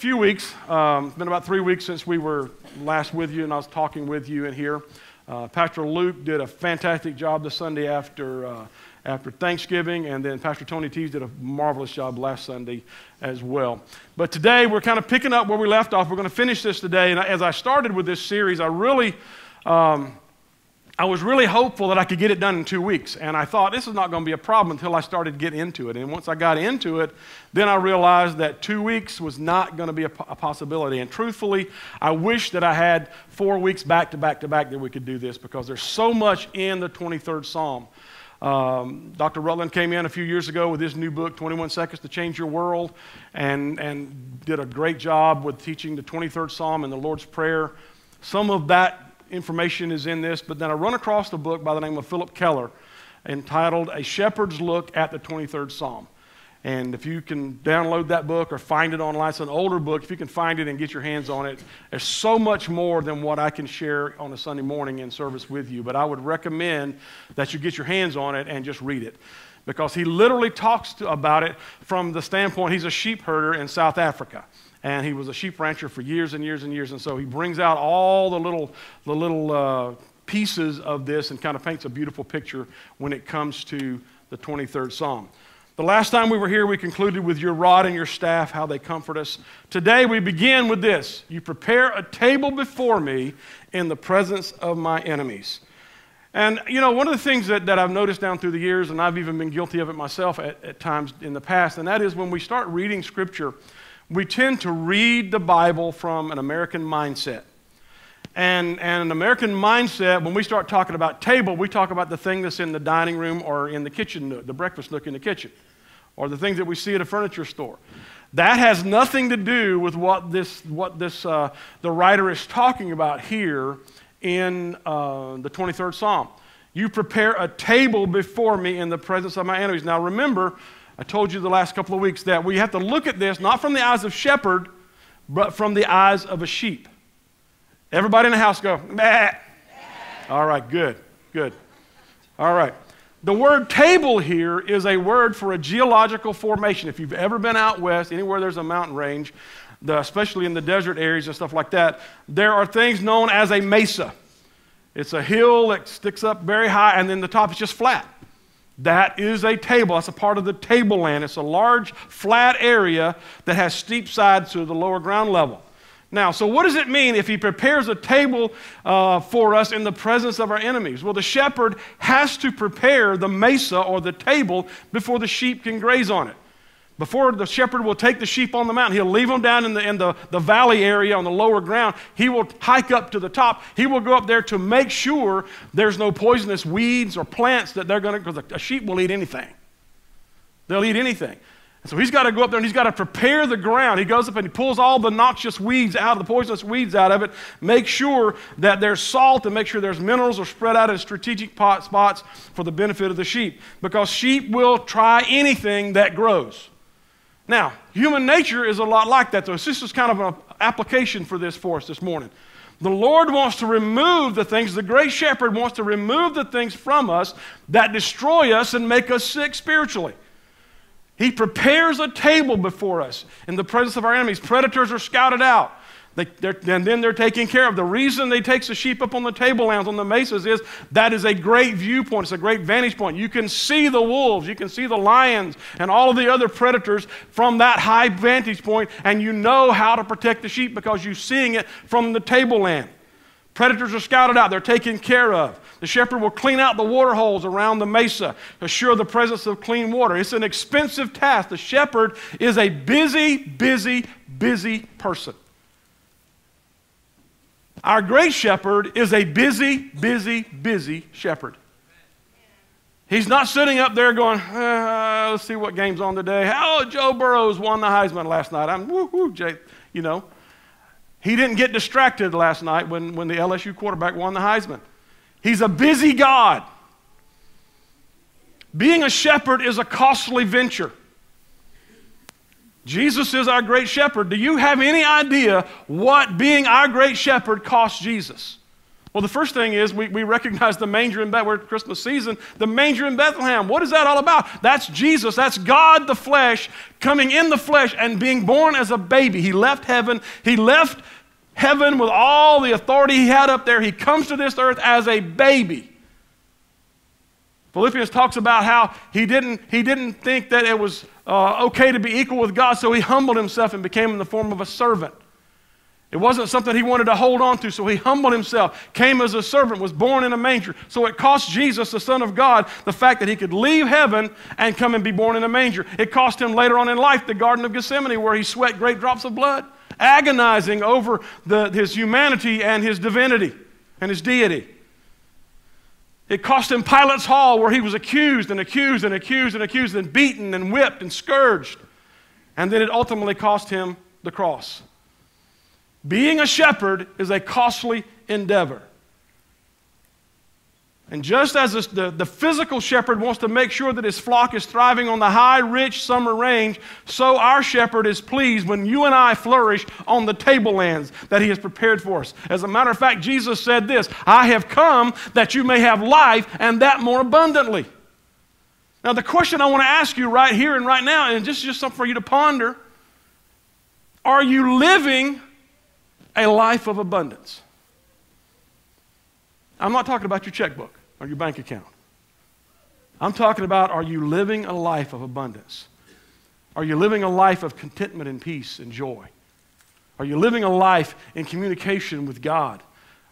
few weeks. Um, it's been about three weeks since we were last with you, and I was talking with you in here. Uh, Pastor Luke did a fantastic job the Sunday after, uh, after Thanksgiving, and then Pastor Tony Tees did a marvelous job last Sunday as well. But today we're kind of picking up where we left off. We're going to finish this today, and as I started with this series, I really. Um, I was really hopeful that I could get it done in two weeks. And I thought this is not going to be a problem until I started getting into it. And once I got into it, then I realized that two weeks was not going to be a, a possibility. And truthfully, I wish that I had four weeks back to back to back that we could do this because there's so much in the 23rd Psalm. Um, Dr. Rutland came in a few years ago with his new book, 21 Seconds to Change Your World, and, and did a great job with teaching the 23rd Psalm and the Lord's Prayer. Some of that information is in this, but then I run across a book by the name of Phillip Keller entitled A Shepherd's Look at the 23rd Psalm. And if you can download that book or find it online, it's an older book. If you can find it and get your hands on it, there's so much more than what I can share on a Sunday morning in service with you. But I would recommend that you get your hands on it and just read it. Because he literally talks to, about it from the standpoint he's a sheep herder in South Africa and he was a sheep rancher for years and years and years. And so he brings out all the little, the little uh, pieces of this and kind of paints a beautiful picture when it comes to the 23rd Psalm. The last time we were here, we concluded with your rod and your staff, how they comfort us. Today, we begin with this You prepare a table before me in the presence of my enemies. And, you know, one of the things that, that I've noticed down through the years, and I've even been guilty of it myself at, at times in the past, and that is when we start reading Scripture, we tend to read the Bible from an American mindset. And, and an American mindset, when we start talking about table, we talk about the thing that's in the dining room or in the kitchen nook, the breakfast nook in the kitchen, or the things that we see at a furniture store. That has nothing to do with what this, what this uh, the writer is talking about here in uh, the 23rd Psalm. You prepare a table before me in the presence of my enemies. Now remember, I told you the last couple of weeks that we have to look at this not from the eyes of shepherd, but from the eyes of a sheep. Everybody in the house go, bah. All right, good, good. All right. The word table here is a word for a geological formation. If you've ever been out west, anywhere there's a mountain range, the, especially in the desert areas and stuff like that, there are things known as a mesa. It's a hill that sticks up very high, and then the top is just flat. That is a table. That's a part of the tableland. It's a large, flat area that has steep sides to the lower ground level. Now, so what does it mean if he prepares a table uh, for us in the presence of our enemies? Well, the shepherd has to prepare the mesa or the table before the sheep can graze on it. Before the shepherd will take the sheep on the mountain, he'll leave them down in the, in the, the valley area on the lower ground. He will hike up to the top. He will go up there to make sure there's no poisonous weeds or plants that they're going to, because a sheep will eat anything. They'll eat anything. So he's got to go up there and he's got to prepare the ground. He goes up and he pulls all the noxious weeds out of the poisonous weeds out of it, make sure that there's salt and make sure there's minerals are spread out in strategic pot spots for the benefit of the sheep. Because sheep will try anything that grows. Now, human nature is a lot like that, though. So this is kind of an application for this for us this morning. The Lord wants to remove the things, the great shepherd wants to remove the things from us that destroy us and make us sick spiritually. He prepares a table before us in the presence of our enemies. Predators are scouted out. They, and then they're taken care of. The reason they takes the sheep up on the tablelands on the mesas is that is a great viewpoint. It's a great vantage point. You can see the wolves, you can see the lions, and all of the other predators from that high vantage point, and you know how to protect the sheep because you're seeing it from the tableland. Predators are scouted out, they're taken care of. The shepherd will clean out the water holes around the mesa, assure the presence of clean water. It's an expensive task. The shepherd is a busy, busy, busy person. Our great shepherd is a busy, busy, busy shepherd. He's not sitting up there going, uh, let's see what game's on today. How Joe Burrows won the Heisman last night. I'm woo woo, Jay. You know, he didn't get distracted last night when, when the LSU quarterback won the Heisman. He's a busy God. Being a shepherd is a costly venture. Jesus is our great shepherd. Do you have any idea what being our great shepherd cost Jesus? Well, the first thing is we, we recognize the manger in Bethlehem, Christmas season, the manger in Bethlehem. What is that all about? That's Jesus. That's God the flesh coming in the flesh and being born as a baby. He left heaven. He left heaven with all the authority he had up there. He comes to this earth as a baby. Philippians talks about how he didn't, he didn't think that it was uh, okay to be equal with God, so he humbled himself and became in the form of a servant. It wasn't something he wanted to hold on to, so he humbled himself, came as a servant, was born in a manger. So it cost Jesus, the Son of God, the fact that he could leave heaven and come and be born in a manger. It cost him later on in life the Garden of Gethsemane, where he sweat great drops of blood, agonizing over the, his humanity and his divinity and his deity. It cost him Pilate's Hall, where he was accused and accused and accused and accused and beaten and whipped and scourged. And then it ultimately cost him the cross. Being a shepherd is a costly endeavor. And just as the, the physical shepherd wants to make sure that his flock is thriving on the high, rich summer range, so our shepherd is pleased when you and I flourish on the tablelands that he has prepared for us. As a matter of fact, Jesus said this I have come that you may have life and that more abundantly. Now, the question I want to ask you right here and right now, and this is just something for you to ponder are you living a life of abundance. I'm not talking about your checkbook or your bank account. I'm talking about are you living a life of abundance? Are you living a life of contentment and peace and joy? Are you living a life in communication with God?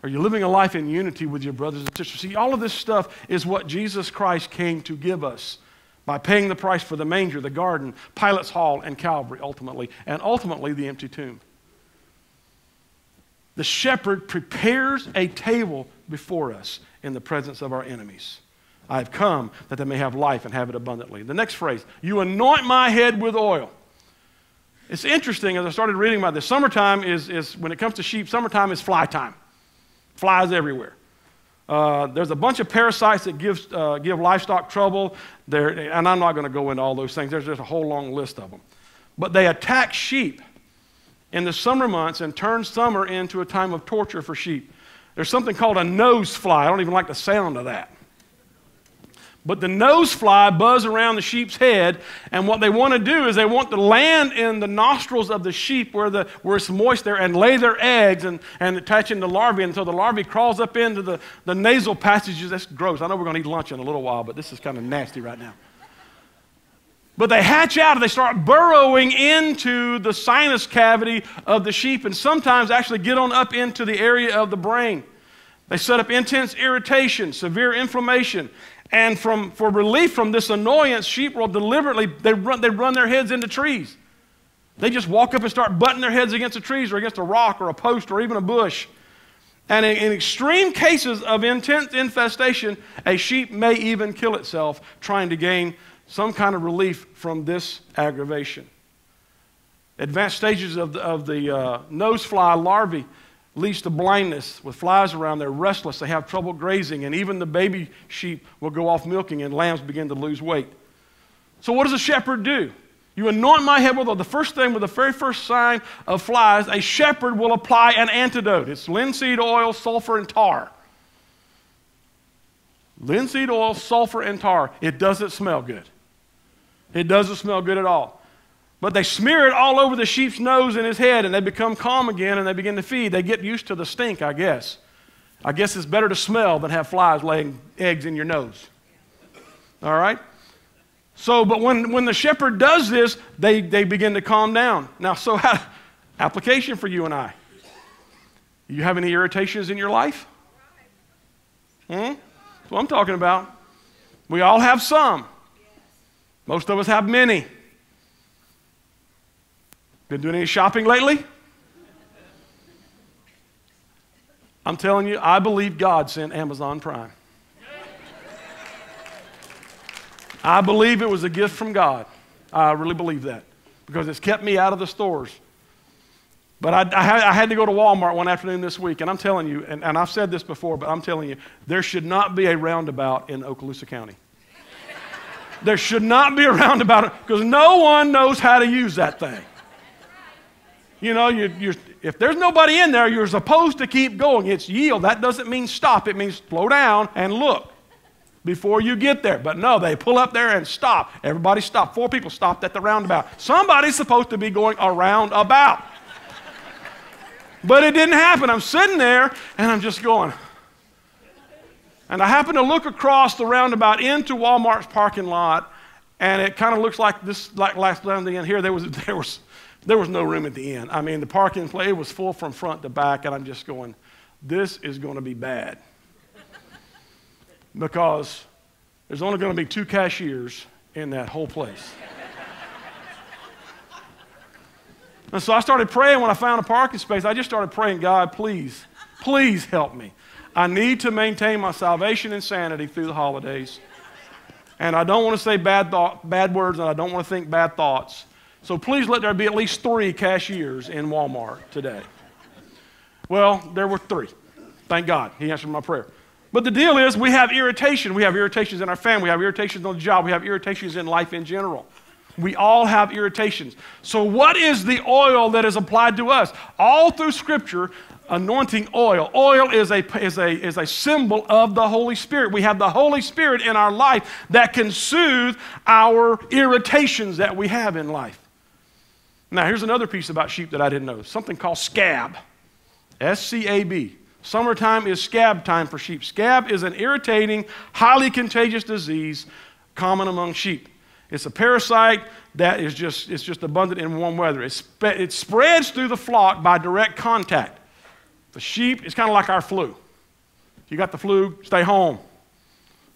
Are you living a life in unity with your brothers and sisters? See, all of this stuff is what Jesus Christ came to give us by paying the price for the manger, the garden, Pilate's Hall, and Calvary ultimately, and ultimately the empty tomb the shepherd prepares a table before us in the presence of our enemies. I have come that they may have life and have it abundantly. The next phrase, you anoint my head with oil. It's interesting as I started reading about this. Summertime is, is when it comes to sheep, summertime is fly time. Flies everywhere. Uh, there's a bunch of parasites that give, uh, give livestock trouble. There, and I'm not going to go into all those things. There's just a whole long list of them. But they attack sheep in the summer months and turn summer into a time of torture for sheep. There's something called a nose fly. I don't even like the sound of that. But the nose fly buzz around the sheep's head, and what they want to do is they want to land in the nostrils of the sheep where, the, where it's moist there and lay their eggs and, and attach into larvae until the larvae crawls up into the, the nasal passages. That's gross. I know we're going to eat lunch in a little while, but this is kind of nasty right now. But they hatch out and they start burrowing into the sinus cavity of the sheep and sometimes actually get on up into the area of the brain. They set up intense irritation, severe inflammation. And from, for relief from this annoyance, sheep will deliberately, they run, they run their heads into trees. They just walk up and start butting their heads against the trees or against a rock or a post or even a bush. And in, in, extreme cases of intense infestation, a sheep may even kill itself trying to gain some kind of relief from this aggravation. Advanced stages of the, of the uh, nosefly larvae leads to blindness. With flies around, they're restless, they have trouble grazing, and even the baby sheep will go off milking and lambs begin to lose weight. So, what does a shepherd do? You anoint my head with. The first thing, with the very first sign of flies, a shepherd will apply an antidote. It's linseed oil, sulfur, and tar. Linseed oil, sulfur, and tar. It doesn't smell good. It doesn't smell good at all. But they smear it all over the sheep's nose and his head, and they become calm again and they begin to feed. They get used to the stink, I guess. I guess it's better to smell than have flies laying eggs in your nose. All right? So, but when, when the shepherd does this, they, they begin to calm down. Now, so how, application for you and I. You have any irritations in your life? Hmm? That's what I'm talking about. We all have some. Most of us have many. Been doing any shopping lately? I'm telling you, I believe God sent Amazon Prime. I believe it was a gift from God. I really believe that because it's kept me out of the stores. But I, I, had, I, had, to go to Walmart one afternoon this week, and I'm telling you, and, and I've said this before, but I'm telling you, there should not be a roundabout in Okaloosa County. There should not be a roundabout because no one knows how to use that thing. You know, you, you're, if there's nobody in there, you're supposed to keep going. It's yield. That doesn't mean stop, it means slow down and look before you get there. But no, they pull up there and stop. Everybody stopped. Four people stopped at the roundabout. Somebody's supposed to be going around about. but it didn't happen. I'm sitting there and I'm just going. And I happen to look across the roundabout into Walmart's parking lot, and it kind of looks like this, like last the end here. There was, there was there was no room at the end. I mean, the parking place was full from front to back, and I'm just going, this is going to be bad. because there's only going to be two cashiers in that whole place. and so I started praying when I found a parking space. I just started praying, God, please, please help me. I need to maintain my salvation and sanity through the holidays. And I don't want to say bad, thought, bad words, and I don't want to think bad thoughts. So please let there be at least three cashiers in Walmart today. Well, there were three. Thank God. He answered my prayer. But the deal is, we have irritation. We have irritations in our family. We have irritations on the job. We have irritations in life in general. We all have irritations. So, what is the oil that is applied to us? All through Scripture, anointing oil. Oil is a, is, a, is a symbol of the Holy Spirit. We have the Holy Spirit in our life that can soothe our irritations that we have in life. Now, here's another piece about sheep that I didn't know something called scab. S C A B. Summertime is scab time for sheep. Scab is an irritating, highly contagious disease common among sheep. It's a parasite that is just, it's just abundant in warm weather. It, spe- it spreads through the flock by direct contact. The sheep is kind of like our flu. If you got the flu, stay home.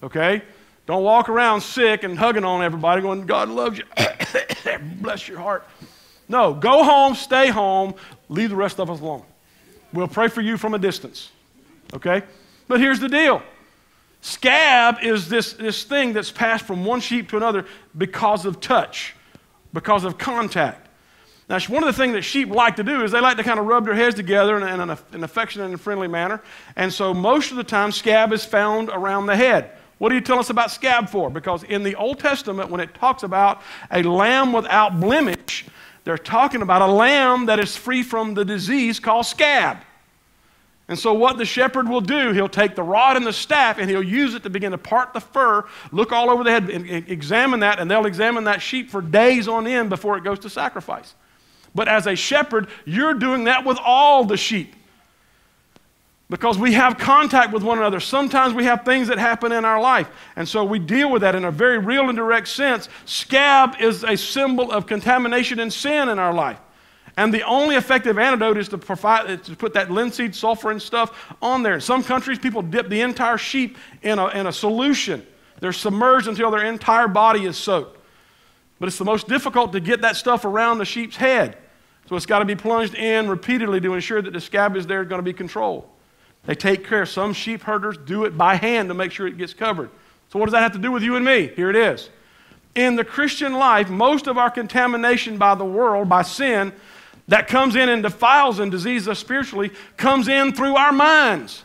Okay? Don't walk around sick and hugging on everybody going, God loves you. Bless your heart. No, go home, stay home, leave the rest of us alone. We'll pray for you from a distance. Okay? But here's the deal scab is this, this thing that's passed from one sheep to another because of touch, because of contact. Now, one of the things that sheep like to do is they like to kind of rub their heads together in, an, an affectionate and friendly manner. And so, most of the time, scab is found around the head. What do you tell us about scab for? Because in the Old Testament, when it talks about a lamb without blemish, they're talking about a lamb that is free from the disease called scab. And so, what the shepherd will do, he'll take the rod and the staff and he'll use it to begin to part the fur, look all over the head, and examine that, and they'll examine that sheep for days on end before it goes to sacrifice. But as a shepherd, you're doing that with all the sheep because we have contact with one another. Sometimes we have things that happen in our life, and so we deal with that in a very real and direct sense. Scab is a symbol of contamination and sin in our life. And the only effective antidote is to, provide, to put that linseed, sulfur, and stuff on there. In some countries, people dip the entire sheep in a, in a solution. They're submerged until their entire body is soaked. But it's the most difficult to get that stuff around the sheep's head. So it's got to be plunged in repeatedly to ensure that the scab is there going to be controlled. They take care. Some sheep herders do it by hand to make sure it gets covered. So, what does that have to do with you and me? Here it is. In the Christian life, most of our contamination by the world, by sin, that comes in and defiles and diseases us spiritually, comes in through our minds.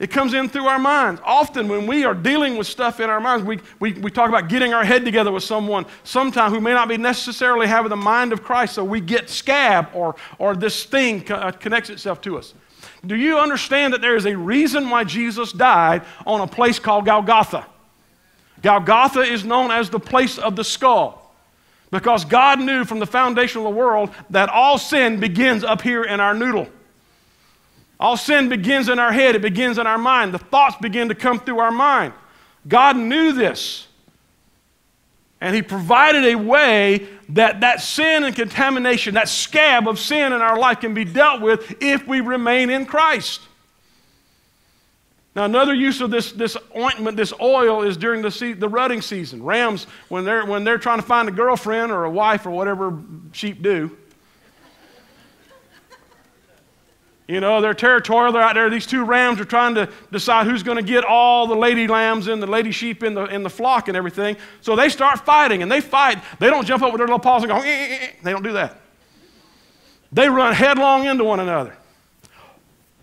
It comes in through our minds. Often, when we are dealing with stuff in our minds, we, we, we talk about getting our head together with someone, sometime who may not be necessarily having the mind of Christ, so we get scab or, or this thing uh, connects itself to us. Do you understand that there is a reason why Jesus died on a place called Golgotha? Golgotha is known as the place of the skull because God knew from the foundation of the world that all sin begins up here in our noodle. All sin begins in our head, it begins in our mind. The thoughts begin to come through our mind. God knew this. And he provided a way that that sin and contamination, that scab of sin in our life can be dealt with if we remain in Christ. Now, another use of this, this ointment, this oil, is during the, se- the rutting season. Rams, when they're, when they're trying to find a girlfriend or a wife or whatever sheep do, You know, they're territorial. They're out there. These two rams are trying to decide who's going to get all the lady lambs and the lady sheep in the, in the flock and everything. So they start fighting, and they fight. They don't jump up with their little paws and go, eh, eh, eh. they don't do that. They run headlong into one another.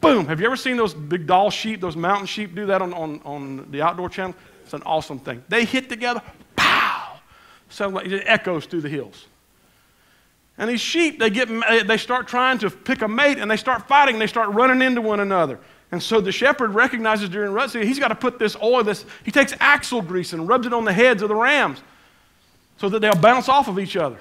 Boom. Have you ever seen those big Dall sheep, those mountain sheep do that on, on, on the outdoor channel? It's an awesome thing. They hit together, pow! Sounds like it echoes through the hills. And these sheep, they, get, eh, they start trying to pick a mate and they start fighting and they start running into one another. And so the shepherd recognizes during rut season, he's got to put this oil, this, he takes axle grease and rubs it on the heads of the rams so that they'll bounce off of each other.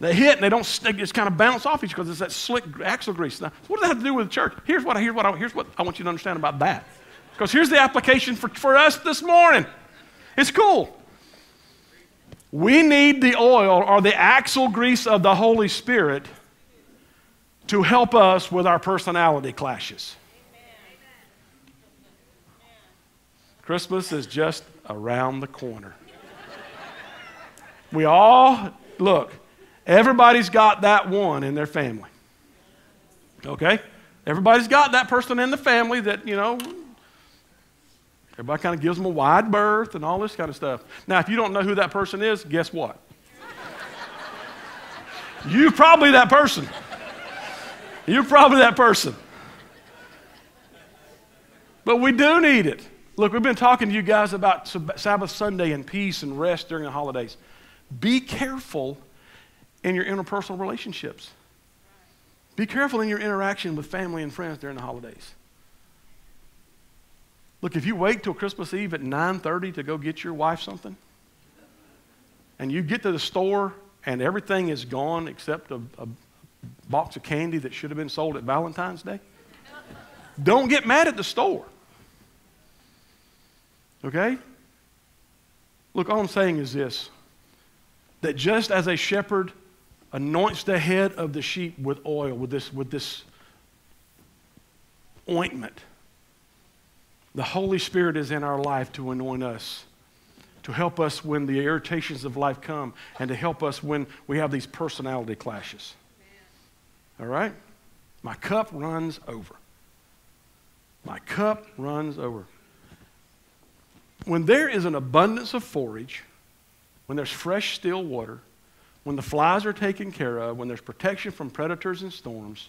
They hit and they don't stick, just kind of bounce off each other because it's that slick axle grease. Now, what does that have to do with the church? Here's what, I, here's, what I, here's what I want you to understand about that. Because here's the application for, for us this morning. It's cool. We need the oil or the axle grease of the Holy Spirit to help us with our personality clashes. Christmas is just around the corner. We all, look, everybody's got that one in their family. Okay? Everybody's got that person in the family that, you know, everybody kind of gives them a wide berth and all this kind of stuff. Now, if you don't know who that person is, guess what? You're probably that person. You're probably that person. But we do need it. Look, we've been talking to you guys about Sabbath Sunday and peace and rest during the holidays. Be careful in your interpersonal relationships. Be careful in your interaction with family and friends during the holidays. Look, if you wait till Christmas Eve at 9:30 to go get your wife something, and you get to the store and everything is gone except a, a box of candy that should have been sold at Valentine's Day, don't get mad at the store. Okay? Look, all I'm saying is this that just as a shepherd anoints the head of the sheep with oil, with this, with this ointment, the Holy Spirit is in our life to anoint us, to help us when the irritations of life come, and to help us when we have these personality clashes. All right? My cup runs over. My cup runs over when there is an abundance of forage, when there's fresh, still water, when the flies are taken care of, when there's protection from predators and storms,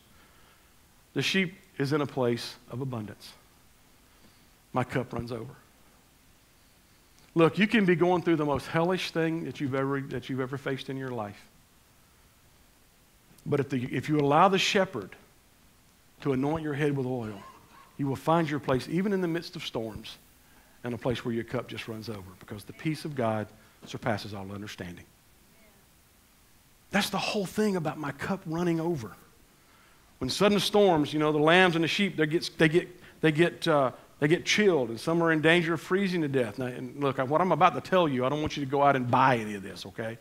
the sheep is in a place of abundance. My cup runs over. Look, you can be going through the most hellish thing that you've ever, that you've ever faced in your life. But if, the, if you allow the shepherd to anoint your head with oil, you will find your place, even in the midst of storms and a place where your cup just runs over because the peace of God surpasses all understanding. That's the whole thing about my cup running over. When sudden storms, you know, the lambs and the sheep, they get, they get, they get, uh, they get chilled, and some are in danger of freezing to death. Now, look, what I'm about to tell you, I don't want you to go out and buy any of this, okay?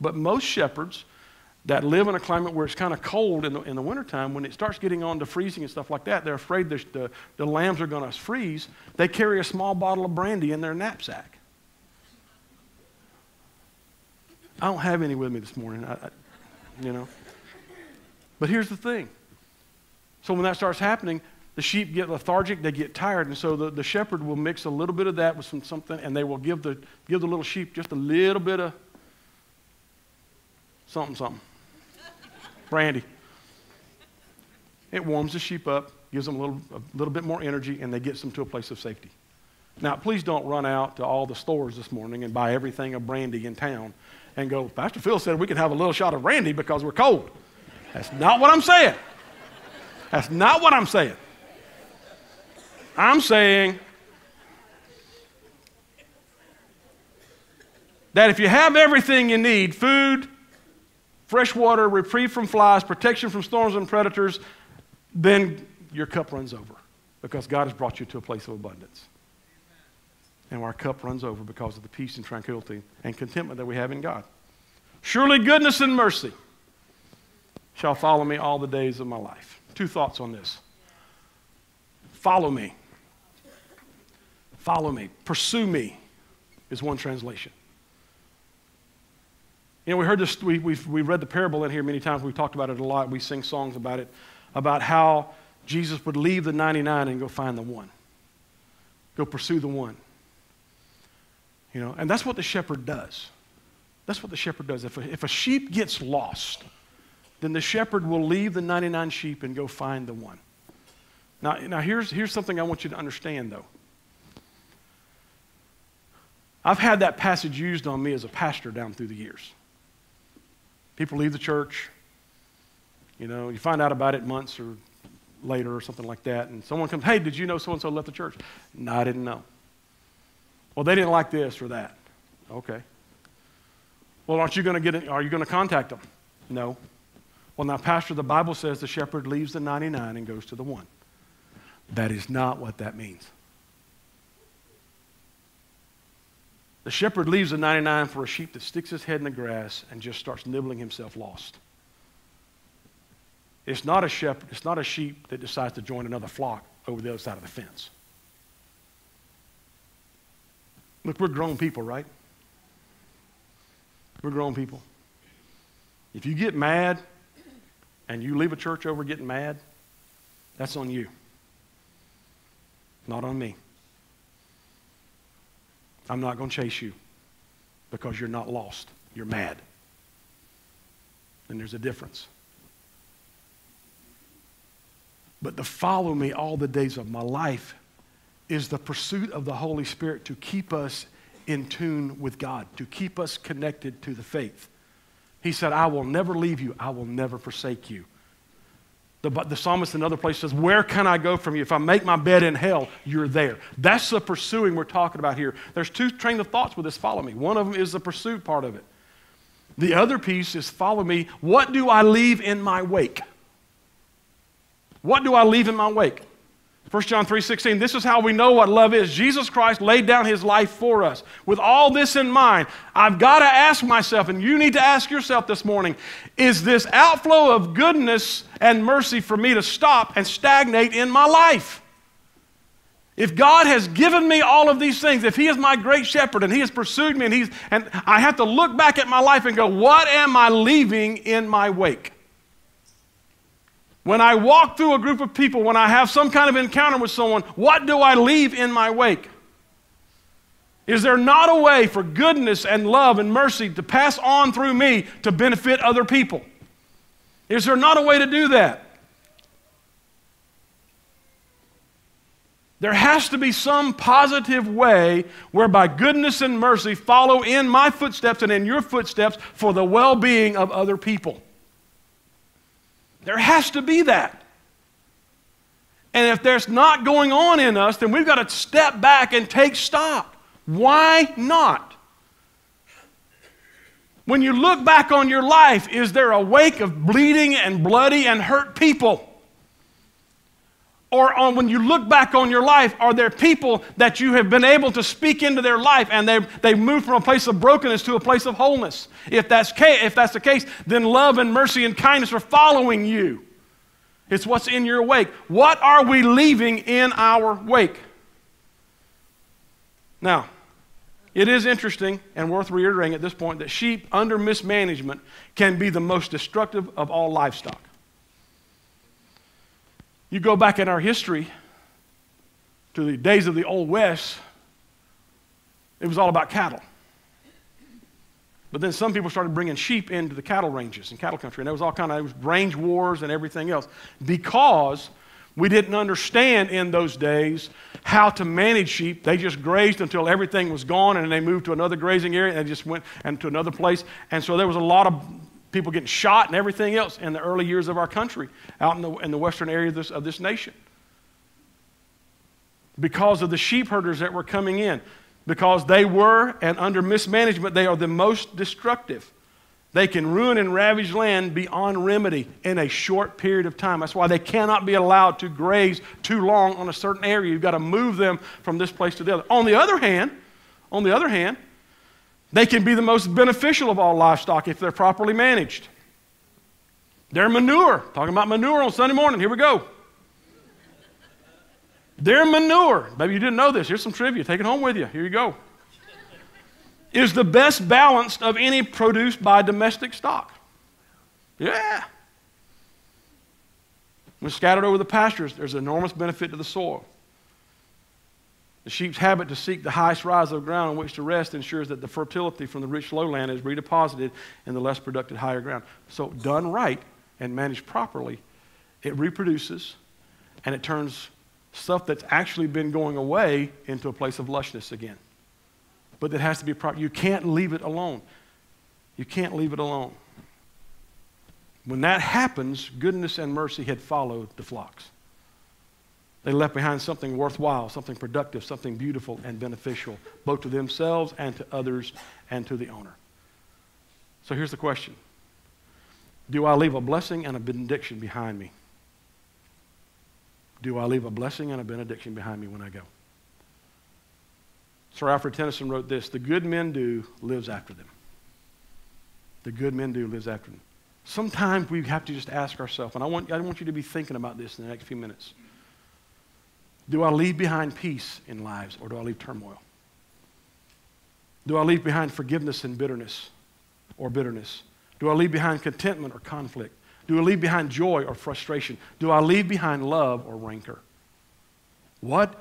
But most shepherds that live in a climate where it's kind of cold in the, in the wintertime, when it starts getting on to freezing and stuff like that, they're afraid the, the, the lambs are going to freeze. They carry a small bottle of brandy in their knapsack. I don't have any with me this morning, I, I, you know. But here's the thing. So when that starts happening, the sheep get lethargic, they get tired, and so the, the shepherd will mix a little bit of that with some something, and they will give the, give the little sheep just a little bit of something, something brandy. It warms the sheep up, gives them a little, a little bit more energy, and they get them to a place of safety. Now, please don't run out to all the stores this morning and buy everything of brandy in town and go, Pastor Phil said we could have a little shot of brandy because we're cold. That's not what I'm saying. That's not what I'm saying. I'm saying that if you have everything you need food, fresh water, reprieve from flies, protection from storms and predators, then your cup runs over because God has brought you to a place of abundance. And our cup runs over because of the peace and tranquility and contentment that we have in God. Surely goodness and mercy shall follow me all the days of my life. Two thoughts on this. Follow me. Follow me. Pursue me is one translation. You know, we heard this, we, we've, we've read the parable in here many times. We've talked about it a lot. We sing songs about it, about how Jesus would leave the 99 and go find the one, go pursue the one. You know, and that's what the shepherd does. That's what the shepherd does. If a, if a sheep gets lost, then the shepherd will leave the 99 sheep and go find the one. Now, now here's, here's something I want you to understand, though. I've had that passage used on me as a pastor down through the years. People leave the church, you know, you find out about it months or later or something like that, and someone comes, hey, did you know so and so left the church? No, I didn't know. Well, they didn't like this or that. Okay. Well, aren't you going to get it? Are you going to contact them? No. Well, now, Pastor, the Bible says the shepherd leaves the 99 and goes to the one. That is not what that means. The shepherd leaves the 99 for a sheep that sticks his head in the grass and just starts nibbling himself lost. It's not a shepherd, it's not a sheep that decides to join another flock over the other side of the fence. Look, we're grown people, right? We're grown people. If you get mad and you leave a church over getting mad, that's on you, not on me. I'm not going to chase you because you're not lost. You're mad. And there's a difference. But to follow me all the days of my life is the pursuit of the Holy Spirit to keep us in tune with God, to keep us connected to the faith. He said, I will never leave you, I will never forsake you. The, the psalmist in another place says, Where can I go from you? If I make my bed in hell, you're there. That's the pursuing we're talking about here. There's two train of thoughts with this follow me. One of them is the pursuit part of it. The other piece is follow me. What do I leave in my wake? What do I leave in my wake? 1 John 3:16 This is how we know what love is. Jesus Christ laid down his life for us. With all this in mind, I've got to ask myself and you need to ask yourself this morning, is this outflow of goodness and mercy for me to stop and stagnate in my life? If God has given me all of these things, if He is my great shepherd and He has pursued me and He's and I have to look back at my life and go, what am I leaving in my wake? When I walk through a group of people, when I have some kind of encounter with someone, what do I leave in my wake? Is there not a way for goodness and love and mercy to pass on through me to benefit other people? Is there not a way to do that? There has to be some positive way whereby goodness and mercy follow in my footsteps and in your footsteps for the well being of other people. There has to be that. And if there's not going on in us, then we've got to step back and take stock. Why not? When you look back on your life, is there a wake of bleeding and bloody and hurt people? Or on, when you look back on your life, are there people that you have been able to speak into their life and they've, they've moved from a place of brokenness to a place of wholeness? If that's, if that's the case, then love and mercy and kindness are following you. It's what's in your wake. What are we leaving in our wake? Now, it is interesting and worth reiterating at this point that sheep under mismanagement can be the most destructive of all livestock. You go back in our history to the days of the Old West, it was all about cattle. But then some people started bringing sheep into the cattle ranges and cattle country, and there was all kind of range wars and everything else because we didn't understand in those days how to manage sheep. They just grazed until everything was gone, and they moved to another grazing area and they just went and to another place. And so there was a lot of people getting shot and everything else in the early years of our country out in the, in the western area of this, of this nation. Because of the sheep herders that were coming in. Because they were, and under mismanagement, they are the most destructive. They can ruin and ravage land beyond remedy in a short period of time. That's why they cannot be allowed to graze too long on a certain area. You've got to move them from this place to the other. On the other hand, on the other hand, they can be the most beneficial of all livestock if they're properly managed. Their manure, talking about manure on Sunday morning, here we go. Their manure, maybe you didn't know this, here's some trivia, take it home with you, here you go, is the best balanced of any produced by domestic stock. Yeah. When scattered over the pastures, there's enormous benefit to the soil. The sheep's habit to seek the highest rise of ground on which to rest ensures that the fertility from the rich lowland is redeposited in the less productive higher ground. So, done right and managed properly, it reproduces and it turns stuff that's actually been going away into a place of lushness again. but it has to be proper. You can't leave it alone. You can't leave it alone. When that happens, goodness and mercy had followed the flocks. They left behind something worthwhile, something productive, something beautiful and beneficial, both to themselves and to others and to the owner. So here's the question Do I leave a blessing and a benediction behind me? Do I leave a blessing and a benediction behind me when I go? Sir Alfred Tennyson wrote this The good men do lives after them. The good men do lives after them. Sometimes we have to just ask ourselves, and I want, I want you to be thinking about this in the next few minutes. Do I leave behind peace in lives or do I leave turmoil? Do I leave behind forgiveness and bitterness or bitterness? Do I leave behind contentment or conflict? Do I leave behind joy or frustration? Do I leave behind love or rancor? What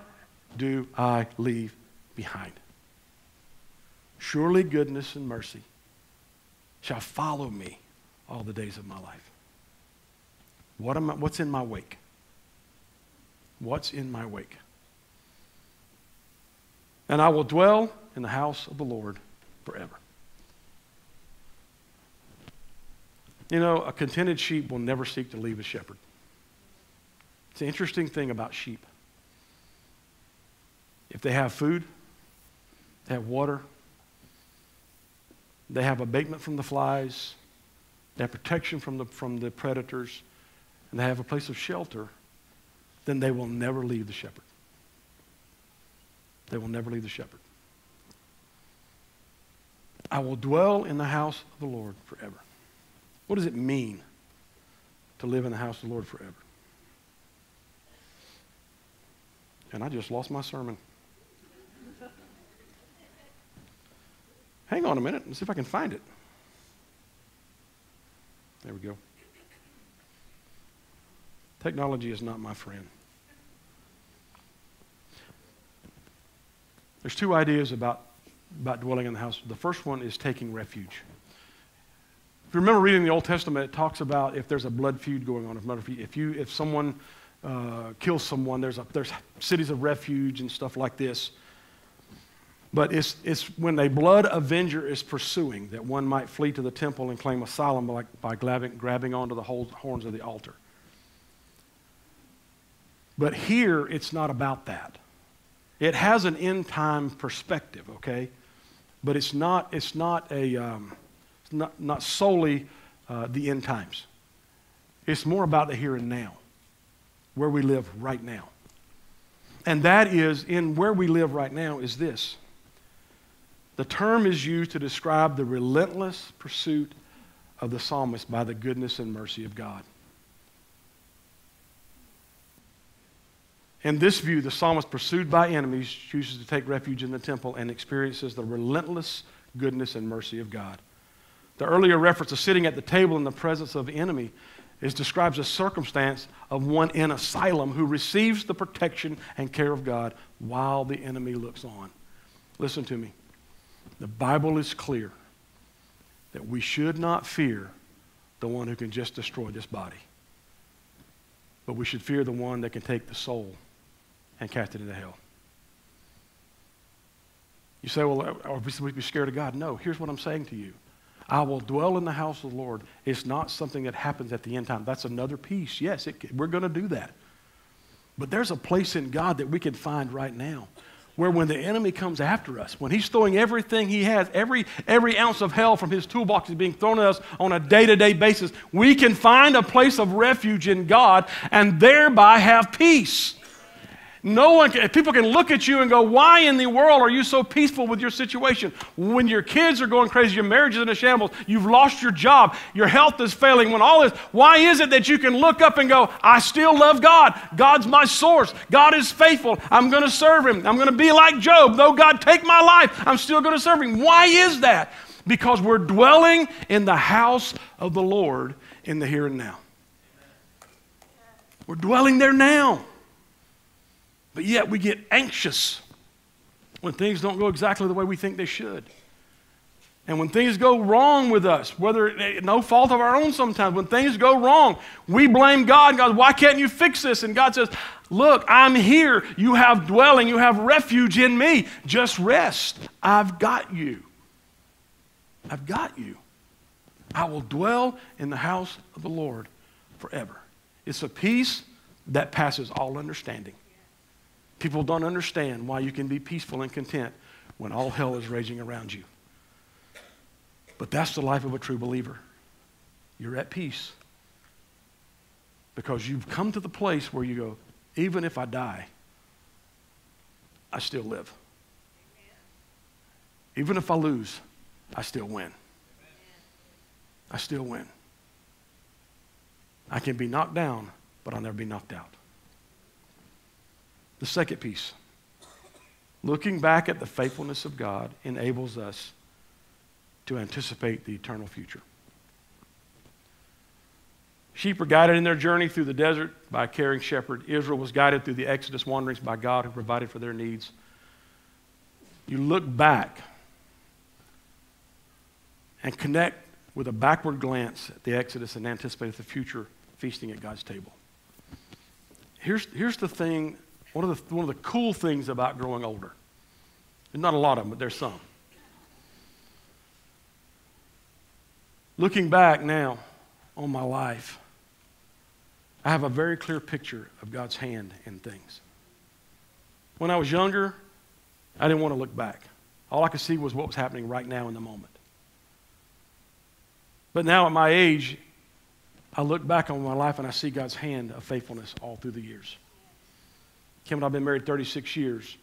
do I leave behind? Surely goodness and mercy shall follow me all the days of my life. What am I, what's in my wake? What's in my wake? And I will dwell in the house of the Lord forever. You know, a contented sheep will never seek to leave a shepherd. It's an interesting thing about sheep. If they have food, they have water, they have abatement from the flies, they have protection from the, from the predators, and they have a place of shelter, then they will never leave the shepherd. They will never leave the shepherd. I will dwell in the house of the Lord forever. What does it mean to live in the house of the Lord forever? And I just lost my sermon. Hang on a minute and see if I can find it. There we go. Technology is not my friend. There's two ideas about, about dwelling in the house. The first one is taking refuge. If you remember reading the Old Testament, it talks about if there's a blood feud going on. If, if, you, if someone uh, kills someone, there's, a, there's cities of refuge and stuff like this. But it's, it's when a blood avenger is pursuing that one might flee to the temple and claim asylum by, by grabbing, grabbing onto the horns of the altar. But here, it's not about that. It has an end time perspective, okay? But it's not, it's not, a, um, it's not, not solely uh, the end times. It's more about the here and now, where we live right now. And that is, in where we live right now, is this the term is used to describe the relentless pursuit of the psalmist by the goodness and mercy of God. In this view, the psalmist, pursued by enemies, chooses to take refuge in the temple and experiences the relentless goodness and mercy of God. The earlier reference to sitting at the table in the presence of the enemy is describes a circumstance of one in asylum who receives the protection and care of God while the enemy looks on. Listen to me. The Bible is clear that we should not fear the one who can just destroy this body, but we should fear the one that can take the soul and cast it into hell. You say, well, are we be scared of God? No. Here's what I'm saying to you. I will dwell in the house of the Lord. It's not something that happens at the end time. That's another piece. Yes, it, we're going to do that. But there's a place in God that we can find right now where when the enemy comes after us, when he's throwing everything he has, every, every ounce of hell from his toolbox is being thrown at us on a day to day basis, we can find a place of refuge in God and thereby have peace. No one can, people can look at you and go, Why in the world are you so peaceful with your situation? When your kids are going crazy, your marriage is in a shambles, you've lost your job, your health is failing, when all this, why is it that you can look up and go, I still love God? God's my source. God is faithful. I'm going to serve Him. I'm going to be like Job. Though God take my life, I'm still going to serve Him. Why is that? Because we're dwelling in the house of the Lord in the here and now. We're dwelling there now. But yet we get anxious when things don't go exactly the way we think they should. And when things go wrong with us, whether no fault of our own sometimes, when things go wrong, we blame God. God, why can't you fix this? And God says, Look, I'm here. You have dwelling, you have refuge in me. Just rest. I've got you. I've got you. I will dwell in the house of the Lord forever. It's a peace that passes all understanding. People don't understand why you can be peaceful and content when all hell is raging around you. But that's the life of a true believer. You're at peace because you've come to the place where you go, even if I die, I still live. Even if I lose, I still win. I still win. I can be knocked down, but I'll never be knocked out. The second piece looking back at the faithfulness of God enables us to anticipate the eternal future. Sheep are guided in their journey through the desert by a caring shepherd. Israel was guided through the Exodus wanderings by God who provided for their needs. You look back and connect with a backward glance at the Exodus and anticipate the future feasting at God's table. Here's, here's the thing one of the, one of the cool things about growing older. There's not a lot of them, but there's some. Looking back now on my life, I have a very clear picture of God's hand in things. When I was younger, I didn't want to look back. All I could see was what was happening right now in the moment. But now at my age, I look back on my life and I see God's hand of faithfulness all through the years. Kim and I have been married 36 years.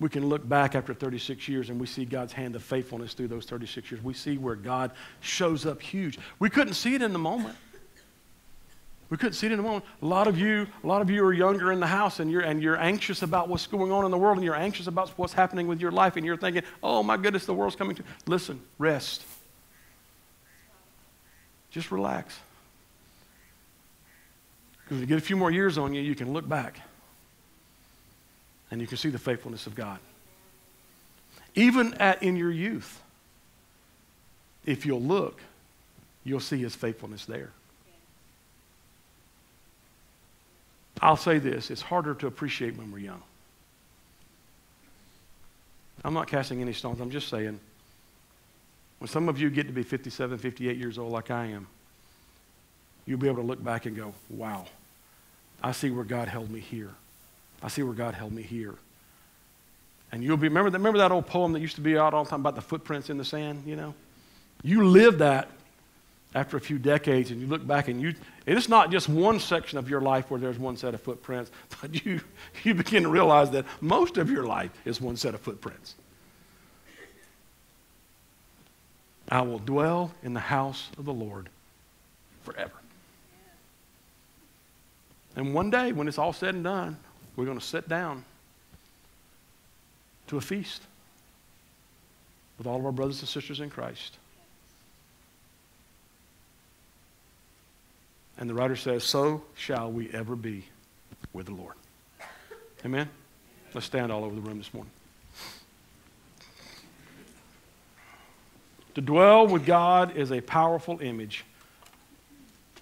We can look back after 36 years and we see God's hand of faithfulness through those 36 years. We see where God shows up huge. We couldn't see it in the moment. We couldn't see it in the moment. A lot of you, a lot of you are younger in the house and you're, and you're anxious about what's going on in the world and you're anxious about what's happening with your life and you're thinking, oh my goodness, the world's coming to. Listen, rest. Just relax. Because when you get a few more years on you, you can look back and you can see the faithfulness of God. Even at, in your youth, if you'll look, you'll see his faithfulness there. I'll say this it's harder to appreciate when we're young. I'm not casting any stones, I'm just saying, when some of you get to be 57, 58 years old, like I am, you'll be able to look back and go, wow, I see where God held me here. I see where God held me here. And you'll be, remember that, remember that old poem that used to be out all the time about the footprints in the sand, you know? You live that after a few decades and you look back and you, and it's not just one section of your life where there's one set of footprints, but you, you begin to realize that most of your life is one set of footprints. I will dwell in the house of the Lord forever. And one day, when it's all said and done, we're going to sit down to a feast with all of our brothers and sisters in Christ. And the writer says, So shall we ever be with the Lord. Amen? Let's stand all over the room this morning. To dwell with God is a powerful image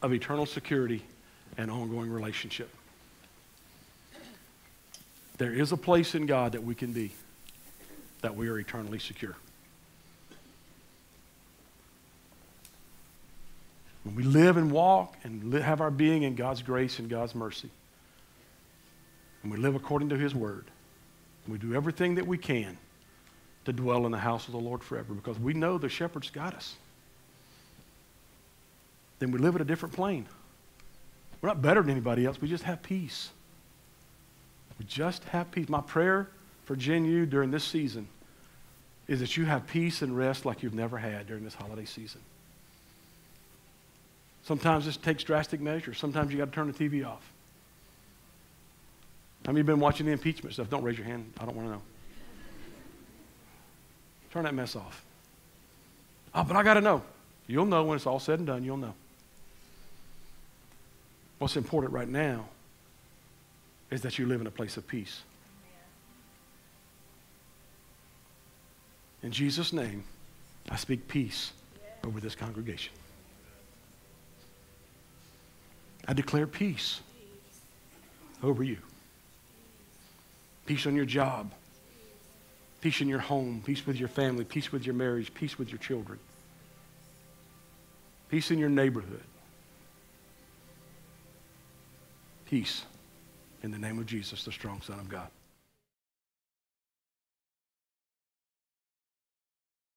of eternal security and ongoing relationship. There is a place in God that we can be, that we are eternally secure. When we live and walk and have our being in God's grace and God's mercy, and we live according to His word, we do everything that we can to dwell in the house of the Lord forever because we know the shepherd's got us, then we live at a different plane. We're not better than anybody else. We just have peace. Just have peace. My prayer for Gen U during this season is that you have peace and rest like you've never had during this holiday season. Sometimes this takes drastic measures. Sometimes you got to turn the TV off. How many of you been watching the impeachment stuff? Don't raise your hand. I don't want to know. Turn that mess off. Oh, but I got to know. You'll know when it's all said and done. You'll know. What's important right now is that you live in a place of peace. In Jesus' name, I speak peace over this congregation. I declare peace over you. Peace on your job, peace in your home, peace with your family, peace with your marriage, peace with your children, peace in your neighborhood. Peace in the name of Jesus, the strong Son of God.